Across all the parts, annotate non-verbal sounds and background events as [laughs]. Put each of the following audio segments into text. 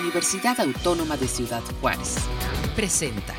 Universidad Autónoma de Ciudad Juárez. Presenta.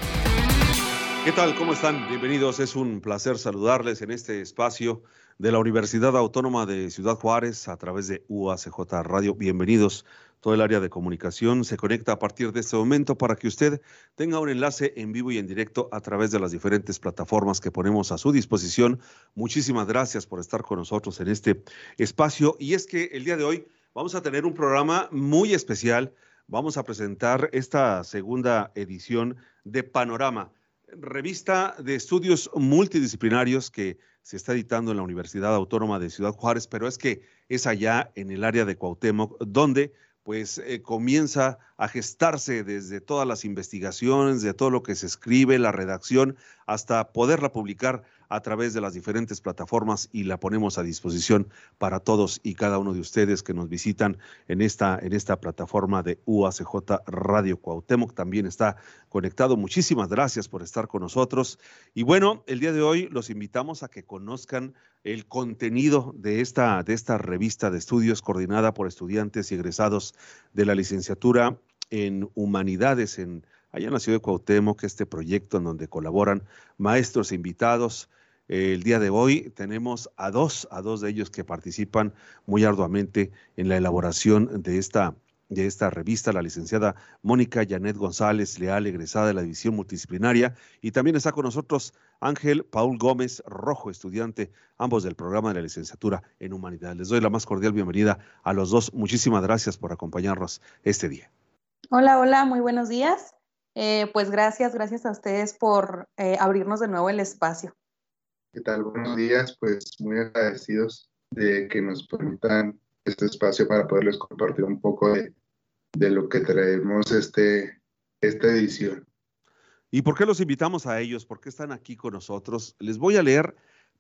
¿Qué tal? ¿Cómo están? Bienvenidos. Es un placer saludarles en este espacio de la Universidad Autónoma de Ciudad Juárez a través de UACJ Radio. Bienvenidos. Todo el área de comunicación se conecta a partir de este momento para que usted tenga un enlace en vivo y en directo a través de las diferentes plataformas que ponemos a su disposición. Muchísimas gracias por estar con nosotros en este espacio. Y es que el día de hoy vamos a tener un programa muy especial. Vamos a presentar esta segunda edición de Panorama revista de estudios multidisciplinarios que se está editando en la Universidad Autónoma de Ciudad Juárez, pero es que es allá en el área de Cuauhtémoc, donde pues eh, comienza a gestarse desde todas las investigaciones, de todo lo que se escribe, la redacción, hasta poderla publicar a través de las diferentes plataformas y la ponemos a disposición para todos y cada uno de ustedes que nos visitan en esta, en esta plataforma de UACJ Radio Cuauhtémoc. También está conectado. Muchísimas gracias por estar con nosotros. Y bueno, el día de hoy los invitamos a que conozcan el contenido de esta, de esta revista de estudios coordinada por estudiantes y egresados de la licenciatura en Humanidades en allá en la ciudad de Cuauhtémoc, este proyecto en donde colaboran maestros e invitados. El día de hoy tenemos a dos, a dos de ellos que participan muy arduamente en la elaboración de esta, de esta revista, la licenciada Mónica Janet González Leal, egresada de la División Multidisciplinaria, y también está con nosotros Ángel Paul Gómez Rojo, estudiante, ambos del programa de la licenciatura en Humanidad. Les doy la más cordial bienvenida a los dos. Muchísimas gracias por acompañarnos este día. Hola, hola, muy buenos días. Eh, pues gracias, gracias a ustedes por eh, abrirnos de nuevo el espacio. ¿Qué tal? Buenos días, pues muy agradecidos de que nos permitan este espacio para poderles compartir un poco de, de lo que traemos este, esta edición. ¿Y por qué los invitamos a ellos? ¿Por qué están aquí con nosotros? Les voy a leer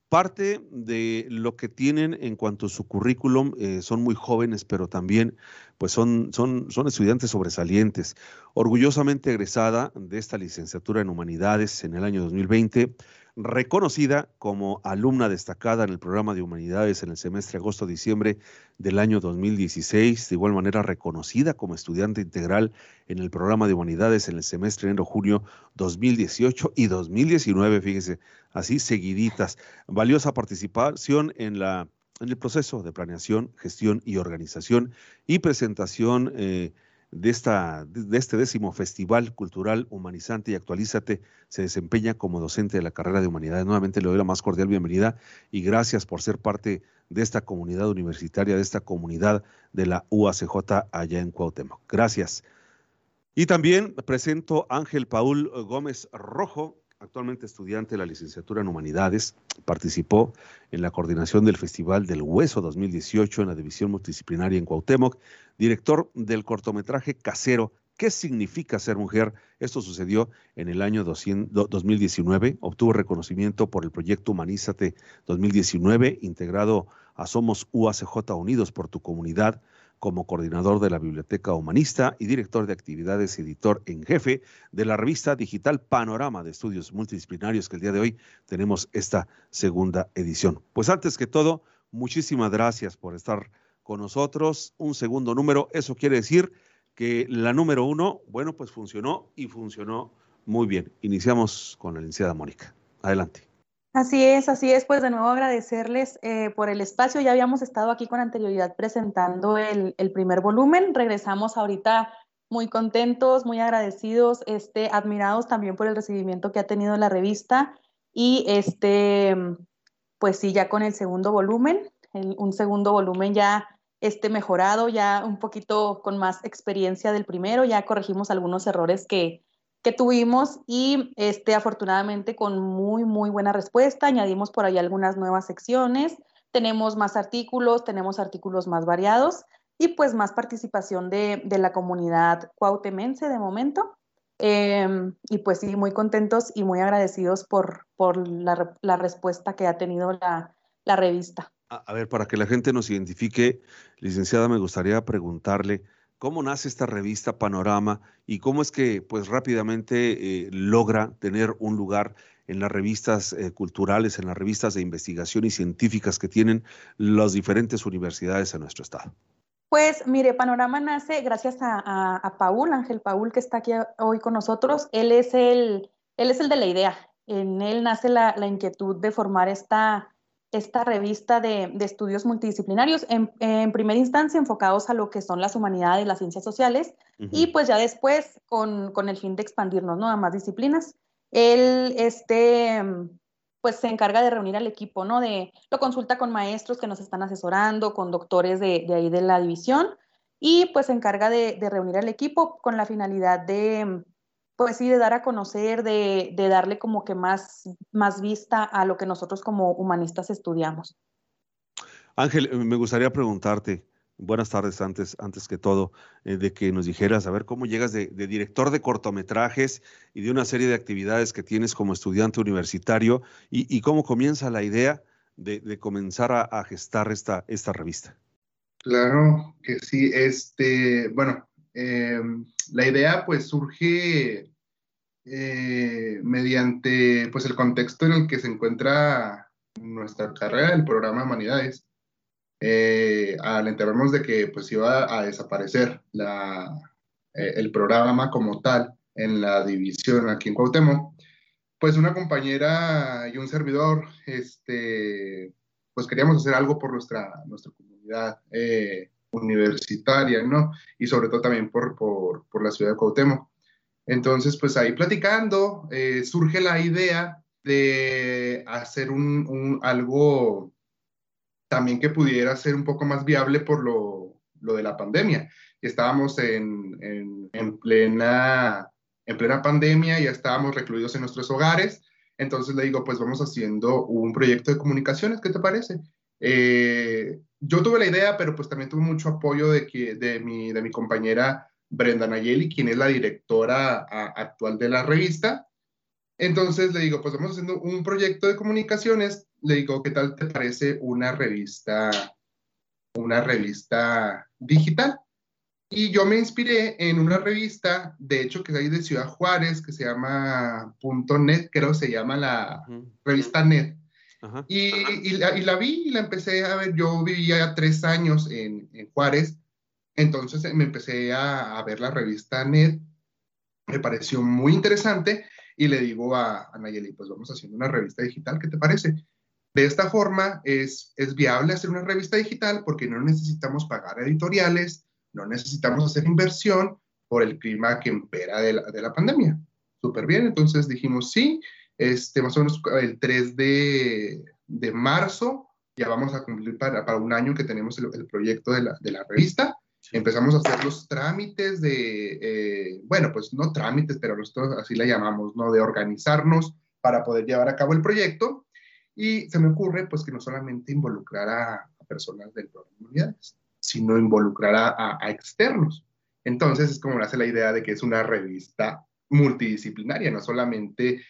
parte de lo que tienen en cuanto a su currículum, eh, son muy jóvenes, pero también pues son, son, son estudiantes sobresalientes. Orgullosamente egresada de esta licenciatura en Humanidades en el año 2020, reconocida como alumna destacada en el programa de humanidades en el semestre agosto-diciembre del año 2016, de igual manera reconocida como estudiante integral en el programa de humanidades en el semestre enero-junio 2018 y 2019, fíjese, así seguiditas. Valiosa participación en la en el proceso de planeación, gestión y organización y presentación eh, de, esta, de este décimo Festival Cultural Humanizante y Actualízate se desempeña como docente de la carrera de Humanidades. Nuevamente le doy la más cordial bienvenida y gracias por ser parte de esta comunidad universitaria, de esta comunidad de la UACJ allá en Cuauhtémoc. Gracias. Y también presento a Ángel Paul Gómez Rojo, actualmente estudiante de la licenciatura en Humanidades, participó en la coordinación del Festival del Hueso 2018 en la División Multidisciplinaria en Cuauhtémoc, director del cortometraje Casero, ¿Qué significa ser mujer? Esto sucedió en el año 2019. Obtuvo reconocimiento por el proyecto Humanízate 2019, integrado a Somos UACJ Unidos por tu comunidad, como coordinador de la Biblioteca Humanista y director de actividades y editor en jefe de la revista digital Panorama de Estudios Multidisciplinarios, que el día de hoy tenemos esta segunda edición. Pues antes que todo, muchísimas gracias por estar con nosotros. Un segundo número, eso quiere decir que la número uno, bueno, pues funcionó y funcionó muy bien. Iniciamos con la licenciada Mónica. Adelante. Así es, así es. Pues de nuevo agradecerles eh, por el espacio. Ya habíamos estado aquí con anterioridad presentando el, primer volumen. Regresamos ahorita muy contentos, muy agradecidos, este, admirados también por el recibimiento que ha tenido la revista. Y este, pues sí, ya con el segundo volumen, un segundo volumen ya este, mejorado, ya un poquito con más experiencia del primero. Ya corregimos algunos errores que, que tuvimos y este, afortunadamente con muy, muy buena respuesta. Añadimos por ahí algunas nuevas secciones, tenemos más artículos, tenemos artículos más variados y pues más participación de, de la comunidad cuautemense de momento. Em, y pues sí, muy contentos y muy agradecidos por, por la, la respuesta que ha tenido la, la revista. A ver, para que la gente nos identifique, licenciada, me gustaría preguntarle, cómo nace esta revista Panorama y cómo es que pues rápidamente eh, logra tener un lugar en las revistas eh, culturales, en las revistas de investigación y científicas que tienen las diferentes universidades en nuestro estado. Pues mire, Panorama nace gracias a, Paul, Ángel Paul, que está aquí hoy con nosotros. Él es el, él es el de la idea. En él nace la, inquietud de formar esta, esta revista de, estudios multidisciplinarios, en, primera instancia enfocados a lo que son las humanidades, las ciencias sociales, y pues ya después con, con, el fin de expandirnos ¿no? a más disciplinas. Él, este, pues se encarga de reunir al equipo, ¿no? De, lo consulta con maestros que nos están asesorando, con doctores de, ahí de la división, y pues se encarga de, reunir al equipo con la finalidad de, pues sí, de dar a conocer, de, de, darle como que más, más vista a lo que nosotros como humanistas estudiamos. Ángel, me gustaría preguntarte, buenas tardes antes, antes que todo, eh, de que nos dijeras, a ver, cómo llegas de, director de cortometrajes y de una serie de actividades que tienes como estudiante universitario y, cómo comienza la idea de, comenzar a, gestar esta, esta revista. Claro que sí, este, bueno, em, la idea pues surge eh, mediante pues el contexto en el que se encuentra nuestra carrera, el programa de Humanidades eh, al enterarnos de que pues iba a desaparecer la, eh, el programa como tal en la división aquí en Cuauhtémoc, pues una compañera y un servidor, este, pues queríamos hacer algo por nuestra, nuestra comunidad universitaria, ¿no? Y sobre todo también por, por, por, la ciudad de Cuauhtémoc. Entonces, pues ahí platicando, surge la idea de hacer un, algo también que pudiera ser un poco más viable por lo, lo de la pandemia. Estábamos en, en, plena, en plena pandemia, ya estábamos recluidos en nuestros hogares, entonces le digo, pues vamos haciendo un proyecto de comunicaciones, ¿qué te parece? Eh, yo tuve la idea, pero pues también tuve mucho apoyo de, que, de, mi, de mi compañera Brenda Nayeli, quien es la directora actual de la revista. Entonces le digo, pues vamos haciendo un proyecto de comunicaciones le digo, ¿qué tal te parece una revista, una revista digital? Y yo me inspiré en una revista, de hecho, que es ahí de Ciudad Juárez, que se llama Punto .net, creo se llama la revista Net. Y, la, vi y la empecé a ver. Yo vivía tres años en, Juárez, entonces me empecé a, a, ver la revista Net. Me pareció muy interesante y le digo a, a Nayeli, pues vamos haciendo una revista digital, ¿qué te parece? De esta forma es, es viable hacer una revista digital porque no necesitamos pagar editoriales, no necesitamos hacer inversión por el clima que impera de la, de la pandemia. Súper bien, entonces dijimos sí, este, más o menos el 3 de, de marzo ya vamos a cumplir para, para un año que tenemos el, proyecto de la, de la, revista. Empezamos a hacer los trámites de, eh, bueno, pues no trámites, pero nosotros así la llamamos, ¿no? De organizarnos para poder llevar a cabo el proyecto. Y se me ocurre pues que no solamente involucrar a, personas del programa de unidades, sino involucrar a, a, externos. Entonces es como nace la idea de que es una revista multidisciplinaria, no solamente,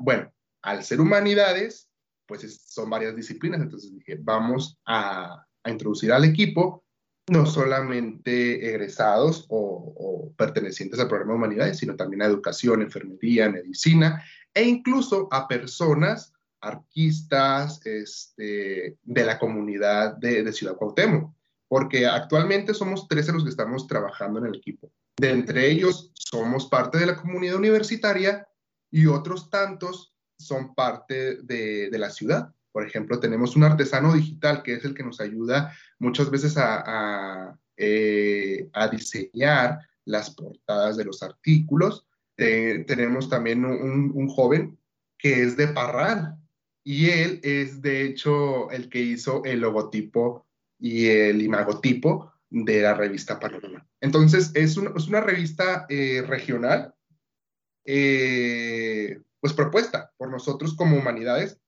bueno, al ser humanidades, pues son varias disciplinas, entonces dije, vamos a, introducir al equipo no solamente egresados o, pertenecientes al programa de humanidades, sino también a educación, enfermería, medicina e incluso a personas artistas este, de la comunidad de, Ciudad Cuauhtémoc, porque actualmente somos 13 los que estamos trabajando en el equipo. De entre ellos somos parte de la comunidad universitaria y otros tantos son parte de, la ciudad. Por ejemplo, tenemos un artesano digital que es el que nos ayuda muchas veces a, eh, diseñar las portadas de los artículos. Eh, tenemos también un, un, joven que es de Parral, y él es de hecho el que hizo el logotipo y el imagotipo de la revista Panorama. Entonces, es, una revista eh, regional, eh, pues propuesta por nosotros como humanidades,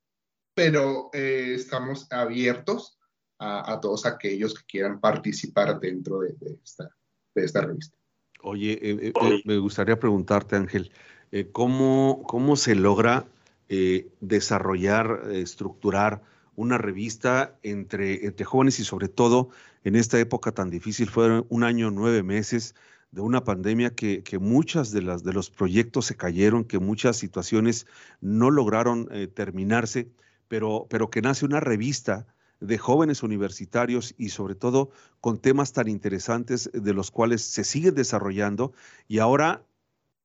pero eh, estamos abiertos a, todos aquellos que quieran participar dentro de, esta, de esta, revista. Oye, me gustaría preguntarte, Ángel, ¿cómo, ¿cómo se logra eh, desarrollar, estructurar una revista entre, entre jóvenes y sobre todo en esta época tan difícil. Fueron un año, nueve meses de una pandemia que, que muchas de, las, de los proyectos se cayeron, que muchas situaciones no lograron eh, terminarse, pero, pero que nace una revista de jóvenes universitarios y sobre todo con temas tan interesantes de los cuales se siguen desarrollando y ahora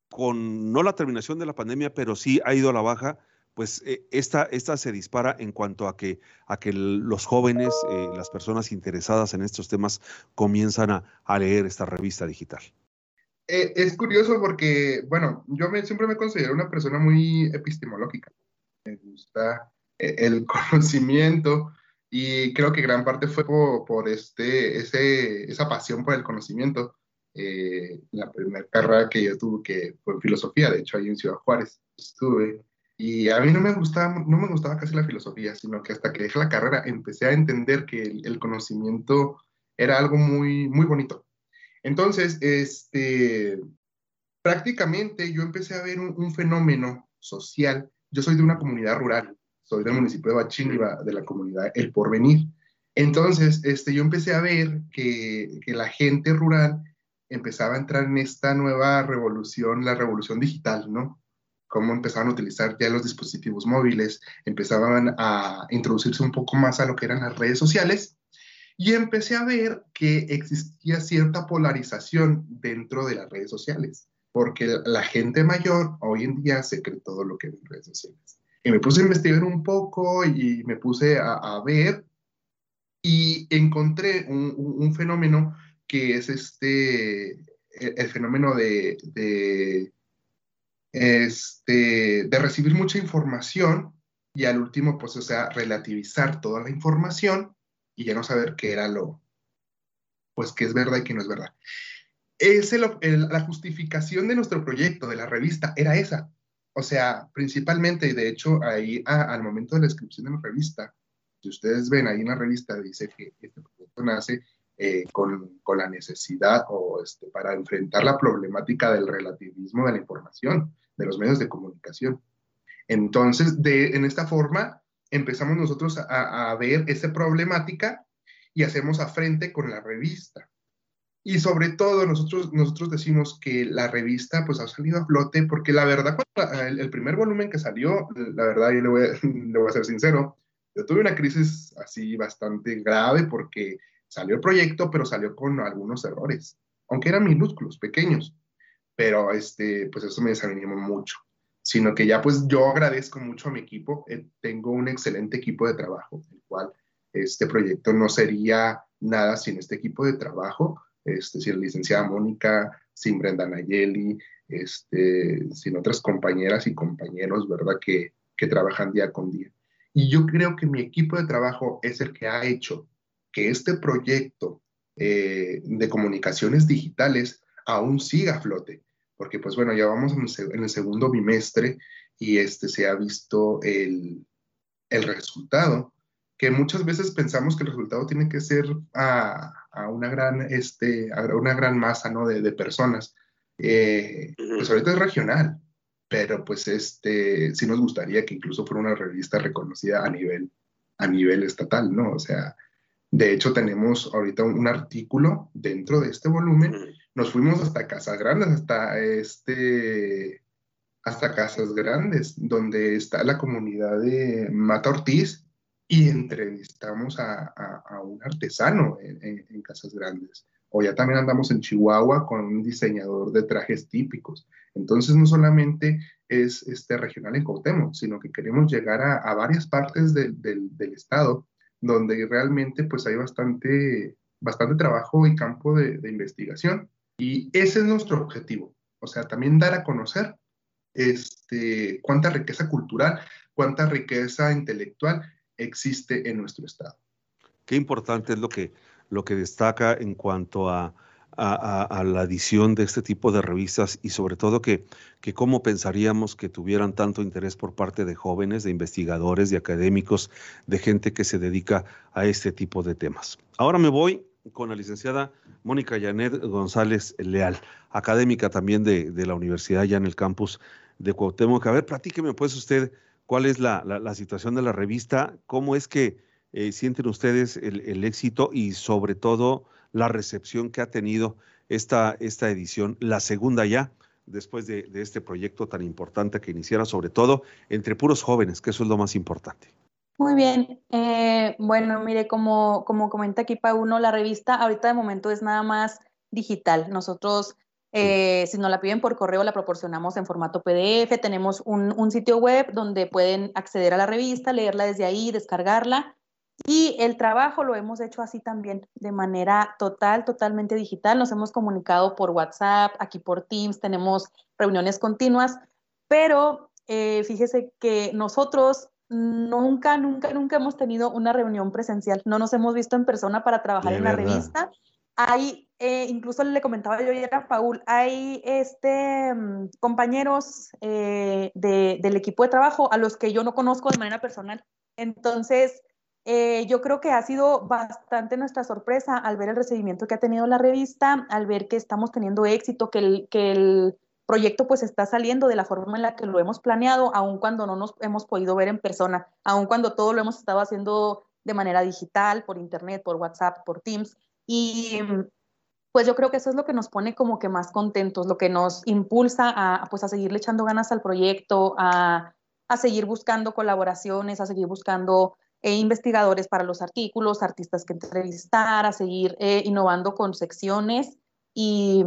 con no la terminación de la pandemia, pero sí ha ido a la baja, pues eh, esta, esta se dispara en cuanto a que, a que los jóvenes, eh, las personas interesadas en estos temas comienzan a, leer esta revista digital. Eh, es curioso porque, bueno, yo siempre me considero una persona muy epistemológica. Me gusta el [laughs] conocimiento y creo que gran parte fue por, este, esa pasión por el conocimiento. la primera carrera que yo tuve que fue filosofía, de hecho ahí en Ciudad Juárez estuve y a mí no me gustaba, no me gustaba casi la filosofía, sino que hasta que dejé la carrera empecé a entender que el, conocimiento era algo muy, muy bonito. Entonces, este, prácticamente yo empecé a ver un, fenómeno social. Yo soy de una comunidad rural, soy del municipio de Bachíniva, de la comunidad El Porvenir. Entonces, este, yo empecé a ver que, que la gente rural empezaba a entrar en esta nueva revolución, la revolución digital, ¿no? Cómo empezaban a utilizar ya los dispositivos móviles, empezaban a introducirse un poco más a lo que eran las redes sociales y empecé a ver que existía cierta polarización dentro de las redes sociales, porque la gente mayor hoy en día se cree todo lo que ve en redes sociales. Y me puse a investigar un poco y me puse a, ver y encontré un, fenómeno que es este, el, fenómeno de este, de recibir mucha información y al último, pues, o sea, relativizar toda la información y ya no saber qué era lo, pues, qué es verdad y qué no es verdad. Es la justificación de nuestro proyecto, de la revista, era esa. O sea, principalmente, y de hecho, ahí al momento de la inscripción de la revista, si ustedes ven ahí en la revista, dice que este proyecto nace eh, con, con, la necesidad o este, para enfrentar la problemática del relativismo de la información de los medios de comunicación. Entonces, de, en esta forma, empezamos nosotros a, ver esa problemática y hacemos a frente con la revista. Y sobre todo, nosotros, nosotros decimos que la revista pues ha salido a flote porque la verdad, el, primer volumen que salió, la verdad, yo le voy, [laughs] le voy a ser sincero, yo tuve una crisis así bastante grave porque salió el proyecto, pero salió con algunos errores, aunque eran minúsculos, pequeños pero este, pues eso me desanimó mucho, sino que ya pues yo agradezco mucho a mi equipo, eh, tengo un excelente equipo de trabajo, el cual este proyecto no sería nada sin este equipo de trabajo, este, sin la licenciada Mónica, sin Brenda Nayeli, este, sin otras compañeras y compañeros, ¿verdad? Que, que trabajan día con día. Y yo creo que mi equipo de trabajo es el que ha hecho que este proyecto eh, de comunicaciones digitales aún siga a flote porque pues bueno, ya vamos en el, segundo bimestre y este se ha visto el, el, resultado, que muchas veces pensamos que el resultado tiene que ser a, a una, gran, este, a una gran masa ¿no? de, de personas. Eh, pues ahorita es regional, pero pues este, sí nos gustaría que incluso fuera una revista reconocida a nivel, a nivel estatal, ¿no? O sea, de hecho tenemos ahorita un, un artículo dentro de este volumen nos fuimos hasta Casas Grandes, hasta este, hasta Casas Grandes, donde está la comunidad de Mata Ortiz, y entrevistamos a, un artesano en, Casas Grandes. O ya también andamos en Chihuahua con un diseñador de trajes típicos. Entonces no solamente es este regional en Cuauhtémoc, sino que queremos llegar a, varias partes del estado donde realmente pues hay bastante, bastante trabajo y campo de investigación y ese es nuestro objetivo, o sea, también dar a conocer este, cuánta riqueza cultural, cuánta riqueza intelectual existe en nuestro Estado. Qué importante es lo que, lo que destaca en cuanto a, a, la edición de este tipo de revistas y sobre todo que, que cómo pensaríamos que tuvieran tanto interés por parte de jóvenes, de investigadores, de académicos, de gente que se dedica a este tipo de temas. Ahora me voy con la licenciada Mónica Yanet González Leal, académica también de, la universidad ya en el campus de Cuauhtémoc. A ver, platíqueme pues usted cuál es la, situación de la revista, cómo es que eh, sienten ustedes el, éxito y sobre todo la recepción que ha tenido esta, esta edición, la segunda ya, después de, de este proyecto tan importante que iniciara, sobre todo entre puros jóvenes, que eso es lo más importante. Muy bien. Eh, bueno, mire, como, como comenta aquí Pauno, la revista ahorita de momento es nada más digital. Nosotros, eh, si nos la piden por correo, la proporcionamos en formato PDF. Tenemos un, un, sitio web donde pueden acceder a la revista, leerla desde ahí, descargarla. Y el trabajo lo hemos hecho así también, de manera total, totalmente digital. Nos hemos comunicado por WhatsApp, aquí por Teams, tenemos reuniones continuas, pero eh, fíjese que nosotros nunca, nunca, nunca hemos tenido una reunión presencial. No nos hemos visto en persona para trabajar en la revista. Hay, eh, incluso le comentaba yo ayer a Paul, hay este, mm, compañeros eh, del equipo de trabajo a los que yo no conozco de manera personal. Entonces, eh, yo creo que ha sido bastante nuestra sorpresa al ver el recibimiento que ha tenido la revista, al ver que estamos teniendo éxito, que el, que el proyecto pues está saliendo de la forma en la que lo hemos planeado, aun cuando no nos hemos podido ver en persona, aun cuando todo lo hemos estado haciendo de manera digital, por internet, por WhatsApp, por Teams. Y pues yo creo que eso es lo que nos pone como que más contentos, lo que nos impulsa a, pues a seguirle echando ganas al proyecto, a, a seguir buscando colaboraciones, a seguir buscando eh, investigadores para los artículos, artistas que entrevistar, a seguir eh, innovando con secciones y,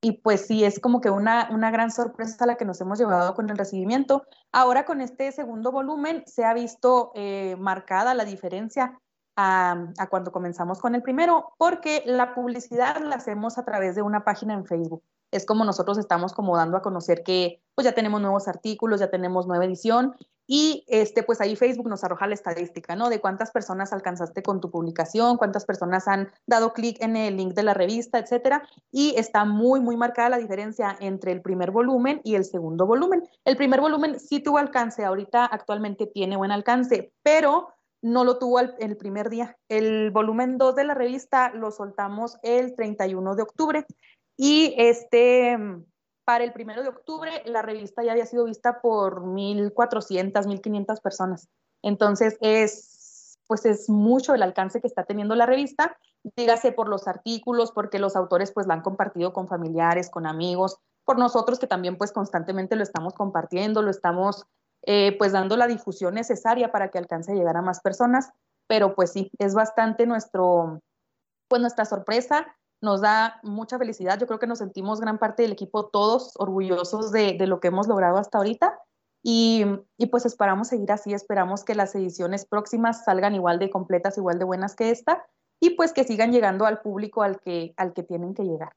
y pues sí, es como que una, una gran sorpresa la que nos hemos llevado con el recibimiento. Ahora con este segundo volumen se ha visto eh, marcada la diferencia a, a, cuando comenzamos con el primero, porque la publicidad la hacemos a través de una página en Facebook es como nosotros estamos como dando a conocer que pues ya tenemos nuevos artículos, ya tenemos nueva edición y este pues ahí Facebook nos arroja la estadística, ¿no? De cuántas personas alcanzaste con tu publicación, cuántas personas han dado clic en el link de la revista, etcétera, y está muy muy marcada la diferencia entre el primer volumen y el segundo volumen. El primer volumen sí tuvo alcance, ahorita actualmente tiene buen alcance, pero no lo tuvo el, primer día. El volumen 2 de la revista lo soltamos el 31 de octubre y este, para el primero de octubre, la revista ya había sido vista por 1.400, 1.500 personas. Entonces, es, pues es mucho el alcance que está teniendo la revista, dígase por los artículos, porque los autores pues la han compartido con familiares, con amigos, por nosotros que también pues constantemente lo estamos compartiendo, lo estamos eh, pues dando la difusión necesaria para que alcance a llegar a más personas, pero pues sí, es bastante nuestro, pues nuestra sorpresa nos da mucha felicidad. Yo creo que nos sentimos gran parte del equipo todos orgullosos de, lo que hemos logrado hasta ahorita. Y, pues esperamos seguir así, esperamos que las ediciones próximas salgan igual de completas, igual de buenas que esta, y pues que sigan llegando al público al que, al que tienen que llegar.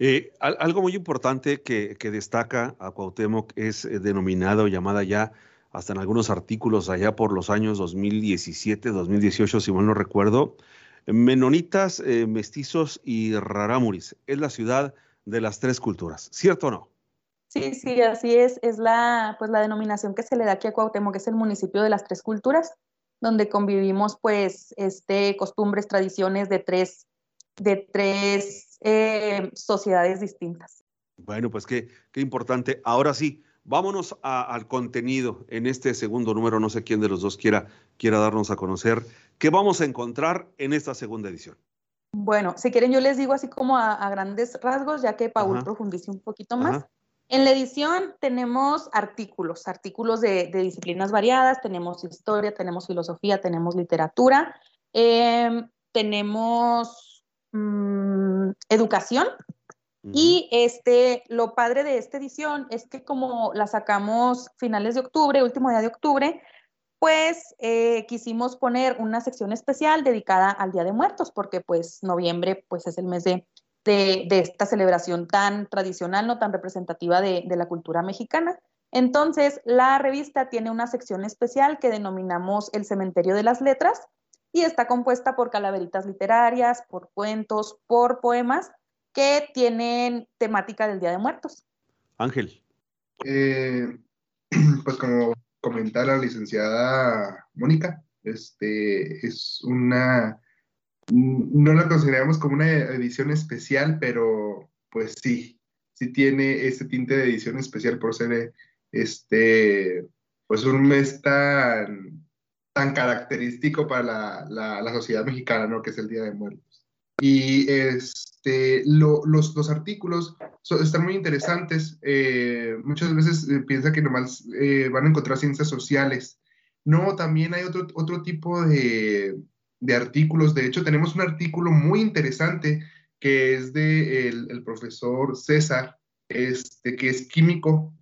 Eh, algo muy importante que, que, destaca a Cuauhtémoc es eh, denominado, llamada ya hasta en algunos artículos allá por los años 2017, 2018, si mal no recuerdo, Menonitas, eh, mestizos y rarámuris. Es la ciudad de las tres culturas, ¿cierto o no? Sí, sí, así es. Es la, pues, la denominación que se le da aquí a Cuauhtémoc, que es el municipio de las tres culturas, donde convivimos pues este, costumbres, tradiciones de tres, de tres eh, sociedades distintas. Bueno, pues qué, qué importante. Ahora sí, vámonos al contenido en este segundo número. No sé quién de los dos quiera, quiera darnos a conocer ¿Qué vamos a encontrar en esta segunda edición? Bueno, si quieren yo les digo así como a, grandes rasgos, ya que Paul profundice un poquito más. En la edición tenemos artículos, artículos de, disciplinas variadas, tenemos historia, tenemos filosofía, tenemos literatura, em, tenemos mm, educación. Y este, lo padre de esta edición es que como la sacamos finales de octubre, último día de octubre, pues eh, quisimos poner una sección especial dedicada al Día de Muertos, porque pues noviembre pues es el mes de, de, esta celebración tan tradicional, no tan representativa de, de, la cultura mexicana. Entonces, la revista tiene una sección especial que denominamos El Cementerio de las Letras y está compuesta por calaveritas literarias, por cuentos, por poemas que tienen temática del Día de Muertos. Ángel. Eh, [clears throat] pues como comentar a la licenciada Mónica. Este es una, no la consideramos como una edición especial, pero pues sí, sí tiene ese tinte de edición especial por ser este, pues un mes tan, tan característico para la, la, sociedad mexicana, ¿no? Que es el Día de Muertos. Y este, los, los, artículos están muy interesantes. Eh, muchas veces eh, piensa que nomás eh, van a encontrar ciencias sociales, No, también hay otro, otro tipo de, de artículos. De hecho, tenemos un artículo muy interesante que es de el, profesor César, este, que es químico,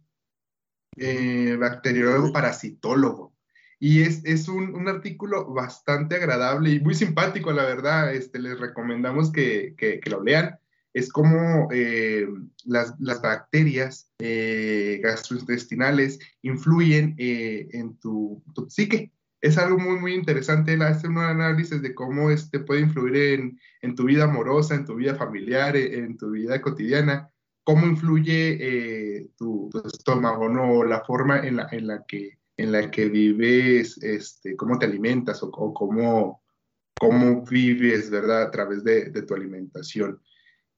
bacteriólogo, parasitólogo. Y es, es un, un, artículo bastante agradable y muy simpático, la verdad. Este, les recomendamos que, que, lo lean. Es como eh, las, las, bacterias eh, gastrointestinales influyen en tu, tu psique es algo muy, muy interesante. Él hace un análisis de cómo este puede influir en, en tu vida amorosa, en tu vida familiar, e, en, tu vida cotidiana, cómo influye eh, tu, estómago, ¿no? La forma en la, en la, que, en la que vives, este, cómo te alimentas o, cómo, cómo vives, ¿verdad? A través de, de tu alimentación.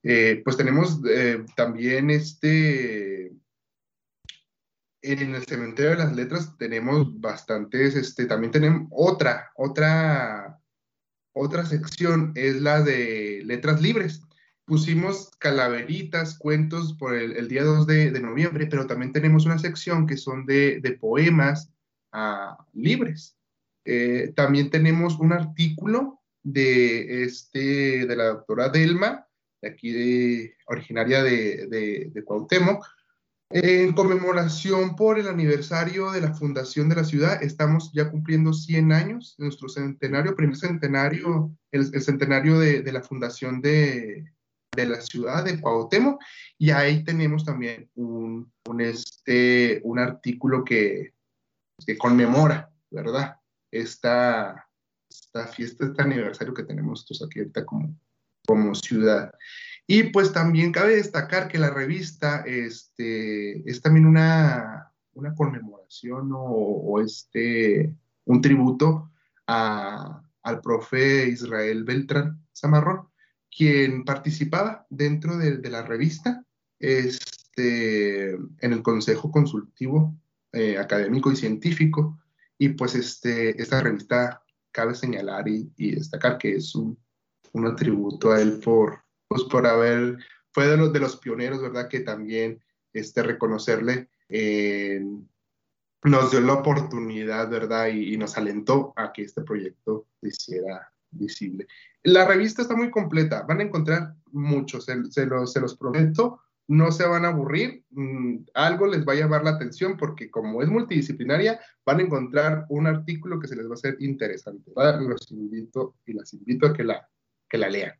Eh, pues tenemos eh, también este en el cementerio de las letras tenemos bastantes, este, también tenemos otra, otra, otra sección, es la de letras libres. Pusimos calaveritas, cuentos por el, día 2 de, noviembre, pero también tenemos una sección que son de, poemas libres. Eh, también tenemos un artículo de, este, de la doctora Delma, de aquí originaria de, de, de Cuauhtémoc, en conmemoración por el aniversario de la fundación de la ciudad, estamos ya cumpliendo 100 años, nuestro centenario, primer centenario, el, centenario de, la fundación de, la ciudad de Cuauhtémoc, y ahí tenemos también un, este, un artículo que, que conmemora, ¿verdad? Esta, esta fiesta, este aniversario que tenemos aquí ahorita como, como ciudad. Y pues también cabe destacar que la revista este, es también una, una conmemoración o, este, un tributo al profe Israel Beltrán Zamarrón, quien participaba dentro de, la revista este, en el Consejo Consultivo eh, Académico y Científico. Y pues este, esta revista cabe señalar y, destacar que es un, un tributo a él por, pues por haber, fue de los, de los pioneros, ¿verdad? Que también este, reconocerle nos dio la oportunidad, ¿verdad? Y, nos alentó a que este proyecto se hiciera visible. La revista está muy completa, van a encontrar muchos, se, los, se los prometo, no se van a aburrir, mm, algo les va a llamar la atención porque como es multidisciplinaria, van a encontrar un artículo que se les va a hacer interesante. Los invito y las invito a que la, que la lean.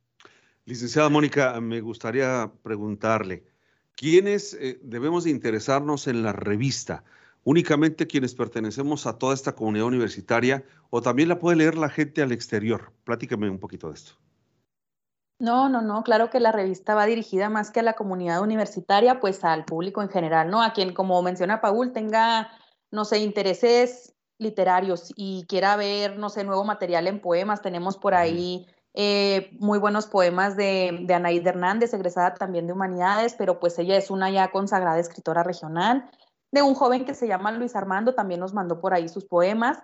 Licenciada Mónica, me gustaría preguntarle, ¿quiénes eh, debemos de interesarnos en la revista? ¿Únicamente quienes pertenecemos a toda esta comunidad universitaria o también la puede leer la gente al exterior? Platícame un poquito de esto. No, no, no, claro que la revista va dirigida más que a la comunidad universitaria, pues al público en general, ¿no? A quien, como menciona Paul, tenga, no sé, intereses literarios y quiera ver, no sé, nuevo material en poemas, tenemos por ahí eh, muy buenos poemas de, de Hernández, egresada también de Humanidades, pero pues ella es una ya consagrada escritora regional. De un joven que se llama Luis Armando, también nos mandó por ahí sus poemas.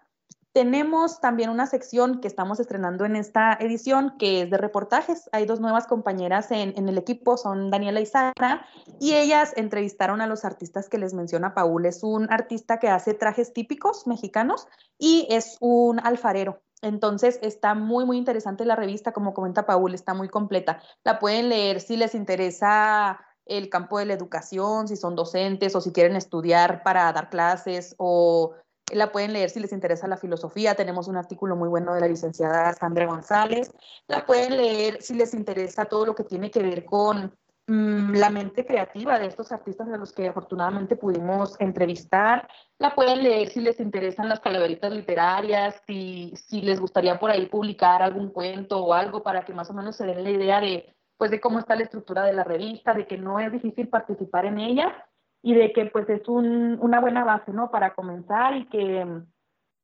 Tenemos también una sección que estamos estrenando en esta edición, que es de reportajes. Hay dos nuevas compañeras en, el equipo, son Daniela y Sara, y ellas entrevistaron a los artistas que les menciona Paul. Es un artista que hace trajes típicos mexicanos y es un alfarero. Entonces está muy, muy interesante la revista, como comenta Paul, está muy completa. La pueden leer si les interesa el campo de la educación, si son docentes o si quieren estudiar para dar clases o la pueden leer si les interesa la filosofía. Tenemos un artículo muy bueno de la licenciada Sandra González. La pueden leer si les interesa todo lo que tiene que ver con Mm, la mente creativa de estos artistas a los que afortunadamente pudimos entrevistar. La pueden leer si les interesan las calaveritas literarias, si, si les gustaría por ahí publicar algún cuento o algo para que más o menos se den la idea de, pues, de cómo está la estructura de la revista, de que no es difícil participar en ella y de que pues es un, una buena base, ¿no? Para comenzar y que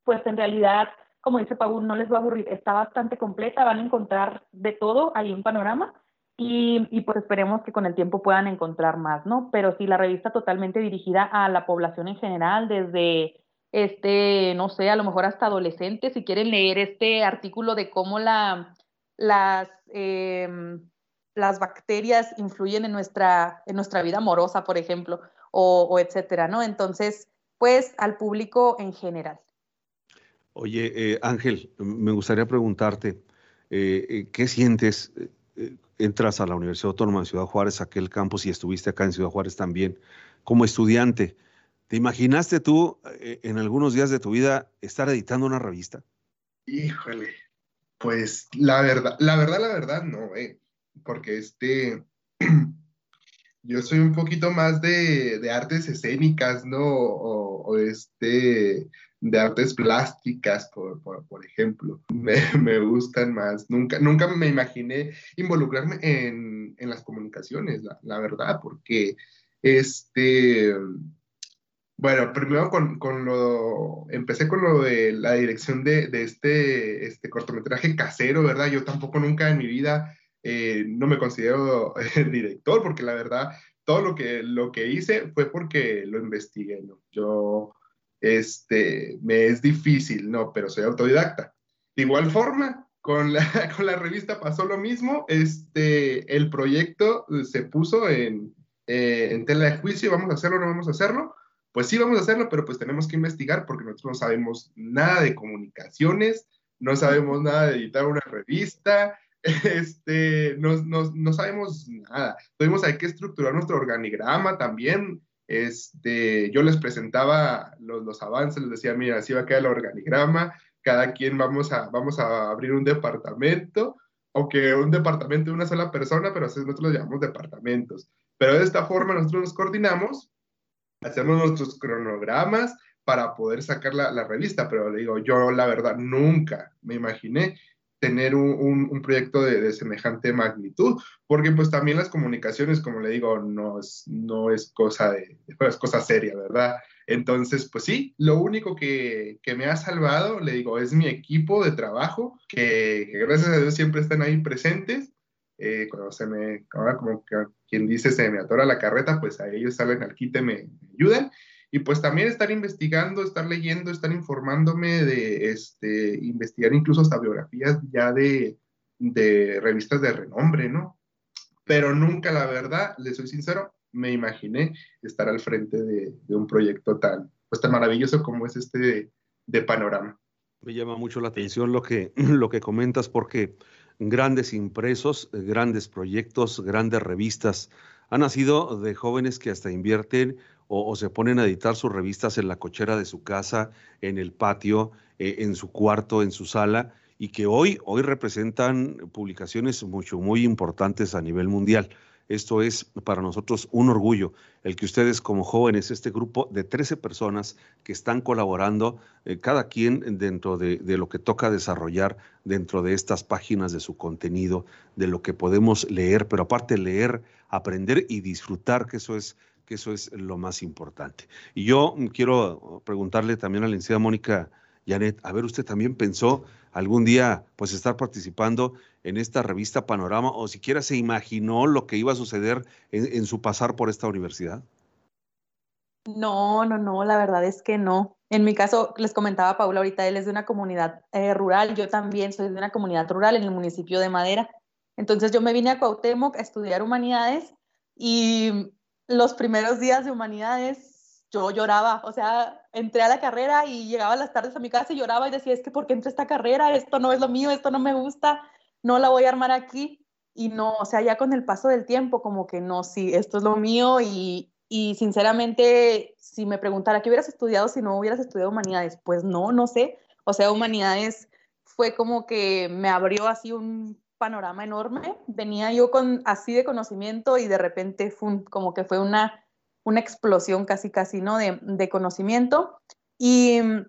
pues en realidad, como dice Paul, no les va a aburrir, está bastante completa, van a encontrar de todo ahí en Panorama y, y, pues esperemos que con el tiempo puedan encontrar más, ¿no? Pero sí, la revista totalmente dirigida a la población en general, desde, este, no sé, a lo mejor hasta adolescentes, si quieren leer este artículo de cómo la, las, eh, las bacterias influyen en nuestra, en nuestra vida amorosa, por ejemplo, o, o etcétera, ¿no? Entonces, pues al público en general. Oye, eh, Ángel, me gustaría preguntarte, eh, eh, ¿qué sientes? entras a la Universidad Autónoma de Ciudad Juárez, aquel campus, y estuviste acá en Ciudad Juárez también, como estudiante. ¿Te imaginaste tú en algunos días de tu vida estar editando una revista? Híjole, pues la verdad, la verdad, la verdad, no, eh, porque este, [clears throat] yo soy un poquito más de, artes escénicas, ¿no? O, este, de artes plásticas, por, ejemplo. [laughs] Me, gustan más. Nunca, nunca me imaginé involucrarme en, las comunicaciones, la, verdad, porque este, bueno, primero con, lo, empecé con lo de la dirección de, este, este cortometraje casero, ¿verdad? Yo tampoco nunca en mi vida eh, no me considero [laughs] el director, porque la verdad, todo lo que, lo que hice fue porque lo investigué, ¿no? Yo, este, me es difícil, ¿no? Pero soy autodidacta. De igual forma, con la, [laughs] con la revista pasó lo mismo, este, el proyecto se puso en, eh, en tela de juicio, vamos a hacerlo, no vamos a hacerlo. Pues sí, vamos a hacerlo, pero pues tenemos que investigar porque nosotros no sabemos nada de comunicaciones, no sabemos nada de editar una revista, este, no, no, no, sabemos nada. Tuvimos hay que estructurar nuestro organigrama también. Este, yo les presentaba los, los avances, les decía, mira, así va a quedar el organigrama, cada quien vamos a, vamos a abrir un departamento, aunque un departamento de una sola persona, pero así nosotros lo llamamos departamentos. Pero de esta forma nosotros nos coordinamos, hacemos nuestros cronogramas para poder sacar la, la revista, pero le digo, yo la verdad nunca me imaginé tener un, proyecto de, semejante magnitud, porque pues también las comunicaciones, como le digo, no es, no es cosa de, es cosa seria, ¿verdad? Entonces, pues sí, lo único que, me ha salvado, le digo, es mi equipo de trabajo, que, gracias a Dios siempre están ahí presentes. Eh, cuando se me, ahora como que quien dice se me atora la carreta, pues a ellos salen al quite, me, me ayudan. Y pues también estar investigando, estar leyendo, estar informándome de, este, investigar incluso hasta biografías ya de, de revistas de renombre, ¿no? Pero nunca, la verdad, le soy sincero, me imaginé estar al frente de, un proyecto tan, pues, tan maravilloso como es este de, de, Panorama. Me llama mucho la atención lo que, [clears throat] lo que comentas porque grandes impresos, grandes proyectos, grandes revistas han nacido de jóvenes que hasta invierten o, se ponen a editar sus revistas en la cochera de su casa, en el patio, eh, en su cuarto, en su sala, y que hoy, hoy representan publicaciones mucho, muy importantes a nivel mundial. Esto es para nosotros un orgullo, el que ustedes como jóvenes, este grupo de 13 personas que están colaborando, eh, cada quien dentro de, de, lo que toca desarrollar dentro de estas páginas de su contenido, de lo que podemos leer, pero aparte leer, aprender y disfrutar, que eso es que eso es lo más importante. Y yo quiero preguntarle también a la licenciada Mónica Janet, a ver, ¿usted también pensó algún día pues estar participando en esta revista Panorama o siquiera se imaginó lo que iba a suceder en, su pasar por esta universidad? No, no, no, la verdad es que no. En mi caso, les comentaba Paula ahorita, él es de una comunidad eh, rural, yo también soy de una comunidad rural en el municipio de Madera. Entonces yo me vine a Cuauhtémoc a estudiar humanidades y los primeros días de humanidades yo lloraba, o sea, entré a la carrera y llegaba las tardes a mi casa y lloraba y decía, es que ¿por qué entré a esta carrera? Esto no es lo mío, esto no me gusta, no la voy a armar aquí. Y no, o sea, ya con el paso del tiempo, como que no, sí, esto es lo mío y, y sinceramente, si me preguntara, ¿qué hubieras estudiado si no hubieras estudiado humanidades? Pues no, no sé. O sea, humanidades fue como que me abrió así un panorama enorme. Venía yo con así de conocimiento y de repente fue como que fue una, una explosión casi, casi, ¿no? De, de conocimiento. Y mm,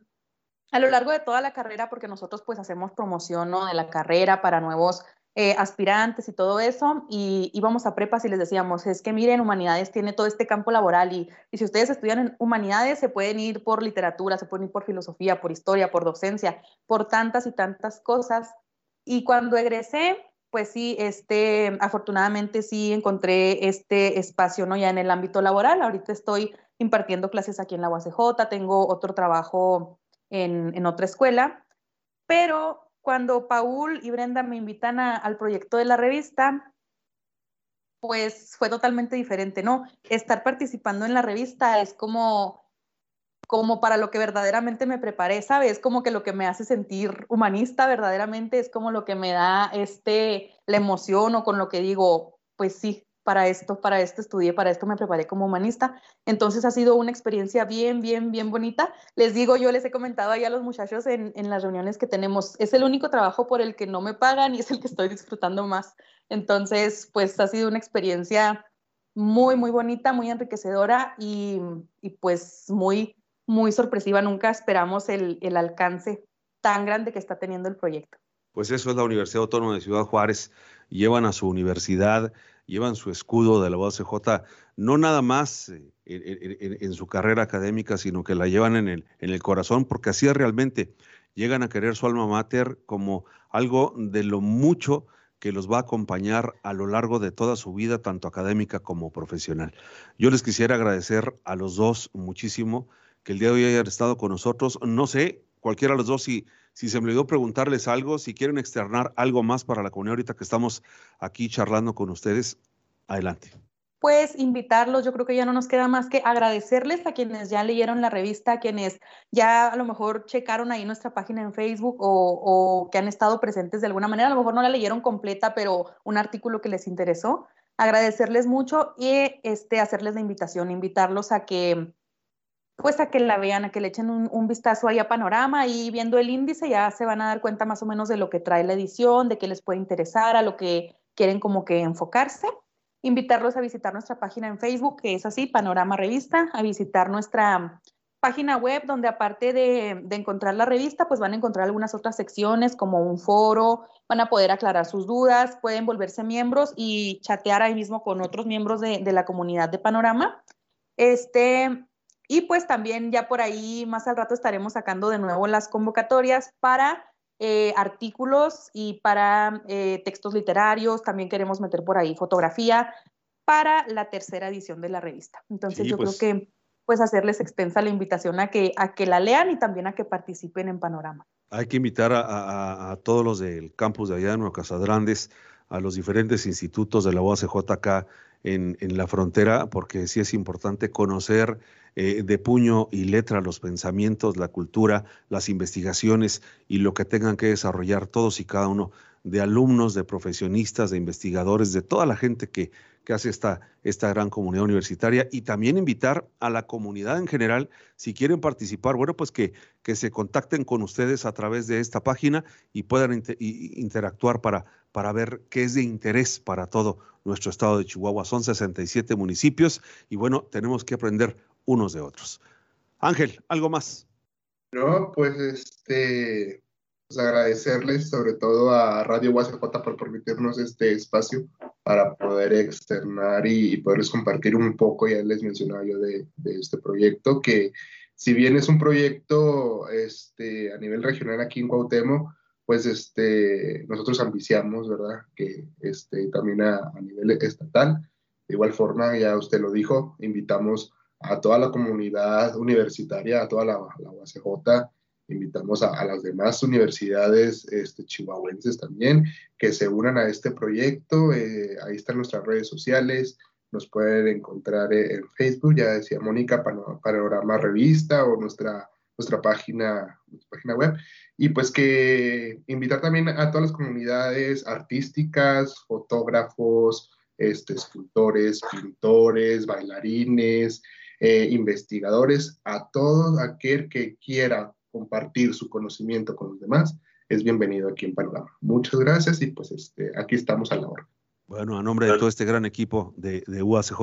a lo largo de toda la carrera, porque nosotros pues hacemos promoción, ¿no? De la carrera para nuevos eh, aspirantes y todo eso, y íbamos a prepas y les decíamos, es que miren, humanidades tiene todo este campo laboral y, y, si ustedes estudian en humanidades se pueden ir por literatura, se pueden ir por filosofía, por historia, por docencia, por tantas y tantas cosas y cuando egresé, pues sí, este, afortunadamente sí encontré este espacio, ¿no? Ya en el ámbito laboral. Ahorita estoy impartiendo clases aquí en la UACJ, tengo otro trabajo en, en otra escuela, pero cuando Paul y Brenda me invitan al proyecto de la revista, pues fue totalmente diferente, ¿no? Estar participando en la revista es como como para lo que verdaderamente me preparé, ¿sabes? Es como que lo que me hace sentir humanista verdaderamente, es como lo que me da este, la emoción o con lo que digo, pues sí, para esto, para esto estudié, para esto me preparé como humanista. Entonces ha sido una experiencia bien, bien, bien bonita. Les digo, yo les he comentado ahí a los muchachos en, en, las reuniones que tenemos, es el único trabajo por el que no me pagan y es el que estoy disfrutando más. Entonces, pues ha sido una experiencia muy, muy bonita, muy enriquecedora y, y pues muy, muy sorpresiva. Nunca esperamos el, el alcance tan grande que está teniendo el proyecto. Pues eso es la Universidad Autónoma de Ciudad Juárez. Llevan a su universidad llevan su escudo de la UACJ, no nada más eh, en, su carrera académica, sino que la llevan en el, en el corazón, porque así realmente. Llegan a querer su alma mater como algo de lo mucho que los va a acompañar a lo largo de toda su vida, tanto académica como profesional. Yo les quisiera agradecer a los dos muchísimo que el día de hoy hayan estado con nosotros. No sé, cualquiera de los dos, si se me olvidó preguntarles algo, si quieren externar algo más para la comunidad ahorita que estamos aquí charlando con ustedes, adelante. Pues invitarlos, yo creo que ya no nos queda más que agradecerles a quienes ya leyeron la revista, a quienes ya a lo mejor checaron ahí nuestra página en Facebook o, o que han estado presentes de alguna manera, a lo mejor no la leyeron completa, pero un artículo que les interesó. Agradecerles mucho y este, hacerles la invitación, invitarlos a que pues a que la vean, a que le echen un, vistazo ahí a Panorama y viendo el índice ya se van a dar cuenta más o menos de lo que trae la edición, de qué les puede interesar, a lo que quieren como que enfocarse. Invitarlos a visitar nuestra página en Facebook, que es así, Panorama Revista, a visitar nuestra página web, donde aparte de, encontrar la revista, pues van a encontrar algunas otras secciones como un foro, van a poder aclarar sus dudas, pueden volverse miembros y chatear ahí mismo con otros miembros de, de la comunidad de Panorama. Este, y pues también ya por ahí más al rato estaremos sacando de nuevo las convocatorias para eh, artículos y para eh, textos literarios. También queremos meter por ahí fotografía para la tercera edición de la revista. Entonces yo pues. creo que pues hacerles extensa la invitación a que, a que la lean y también a que participen en Panorama. Hay que invitar a, a, a todos los del campus de allá de Nueva Casadrandes, a los diferentes institutos de la UACJ acá en, la frontera, porque sí es importante conocer eh, de puño y letra los pensamientos, la cultura, las investigaciones y lo que tengan que desarrollar todos y cada uno de alumnos, de profesionistas, de investigadores, de toda la gente que, que hace esta, esta gran comunidad universitaria y también invitar a la comunidad en general, si quieren participar, bueno, pues que, que se contacten con ustedes a través de esta página y puedan interactuar para, para ver qué es de interés para todo nuestro estado de Chihuahua. Son 67 municipios y bueno, tenemos que aprender unos de otros. Ángel, ¿algo más? No, pues este, pues agradecerles sobre todo a Radio UACJ por permitirnos este espacio para poder externar y, poderles compartir un poco, ya les mencionaba yo de, de, este proyecto, que si bien es un proyecto este, a nivel regional aquí en Cuauhtémoc, pues este, nosotros ambiciamos, ¿verdad? Que este, también a, a nivel estatal. De igual forma, ya usted lo dijo, invitamos a toda la comunidad universitaria, a toda la, la UACJ, invitamos a, las demás universidades este, chihuahuenses también que se unan a este proyecto. Eh, ahí están nuestras redes sociales, nos pueden encontrar en Facebook, ya decía Mónica, Panorama Revista o nuestra, nuestra, página, página web. Y pues que invitar también a todas las comunidades artísticas, fotógrafos, este, escultores, pintores, bailarines, eh, investigadores, a todo aquel que quiera compartir su conocimiento con los demás, es bienvenido aquí en Panorama. Muchas gracias y pues este, aquí estamos a la hora. Bueno, a nombre de todo este gran equipo de, de UACJ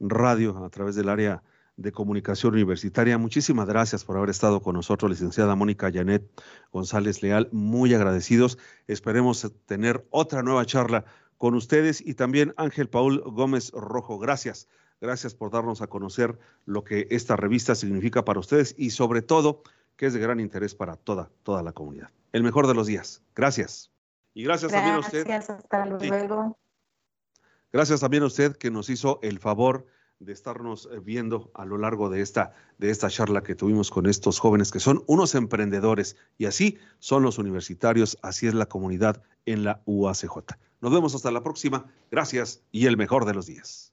Radio a través del área de comunicación universitaria. Muchísimas gracias por haber estado con nosotros, licenciada Mónica Janet González Leal. Muy agradecidos. Esperemos tener otra nueva charla con ustedes y también Ángel Paul Gómez Rojo. Gracias. Gracias por darnos a conocer lo que esta revista significa para ustedes y sobre todo que es de gran interés para toda, toda la comunidad. El mejor de los días. Gracias. Y gracias, gracias también a usted. Gracias, hasta luego. Sí. Gracias también a usted que nos hizo el favor de estarnos eh, viendo a lo largo de esta, de esta charla que tuvimos con estos jóvenes que son unos emprendedores y así son los universitarios, así es la comunidad en la UACJ. Nos vemos hasta la próxima. Gracias y el mejor de los días.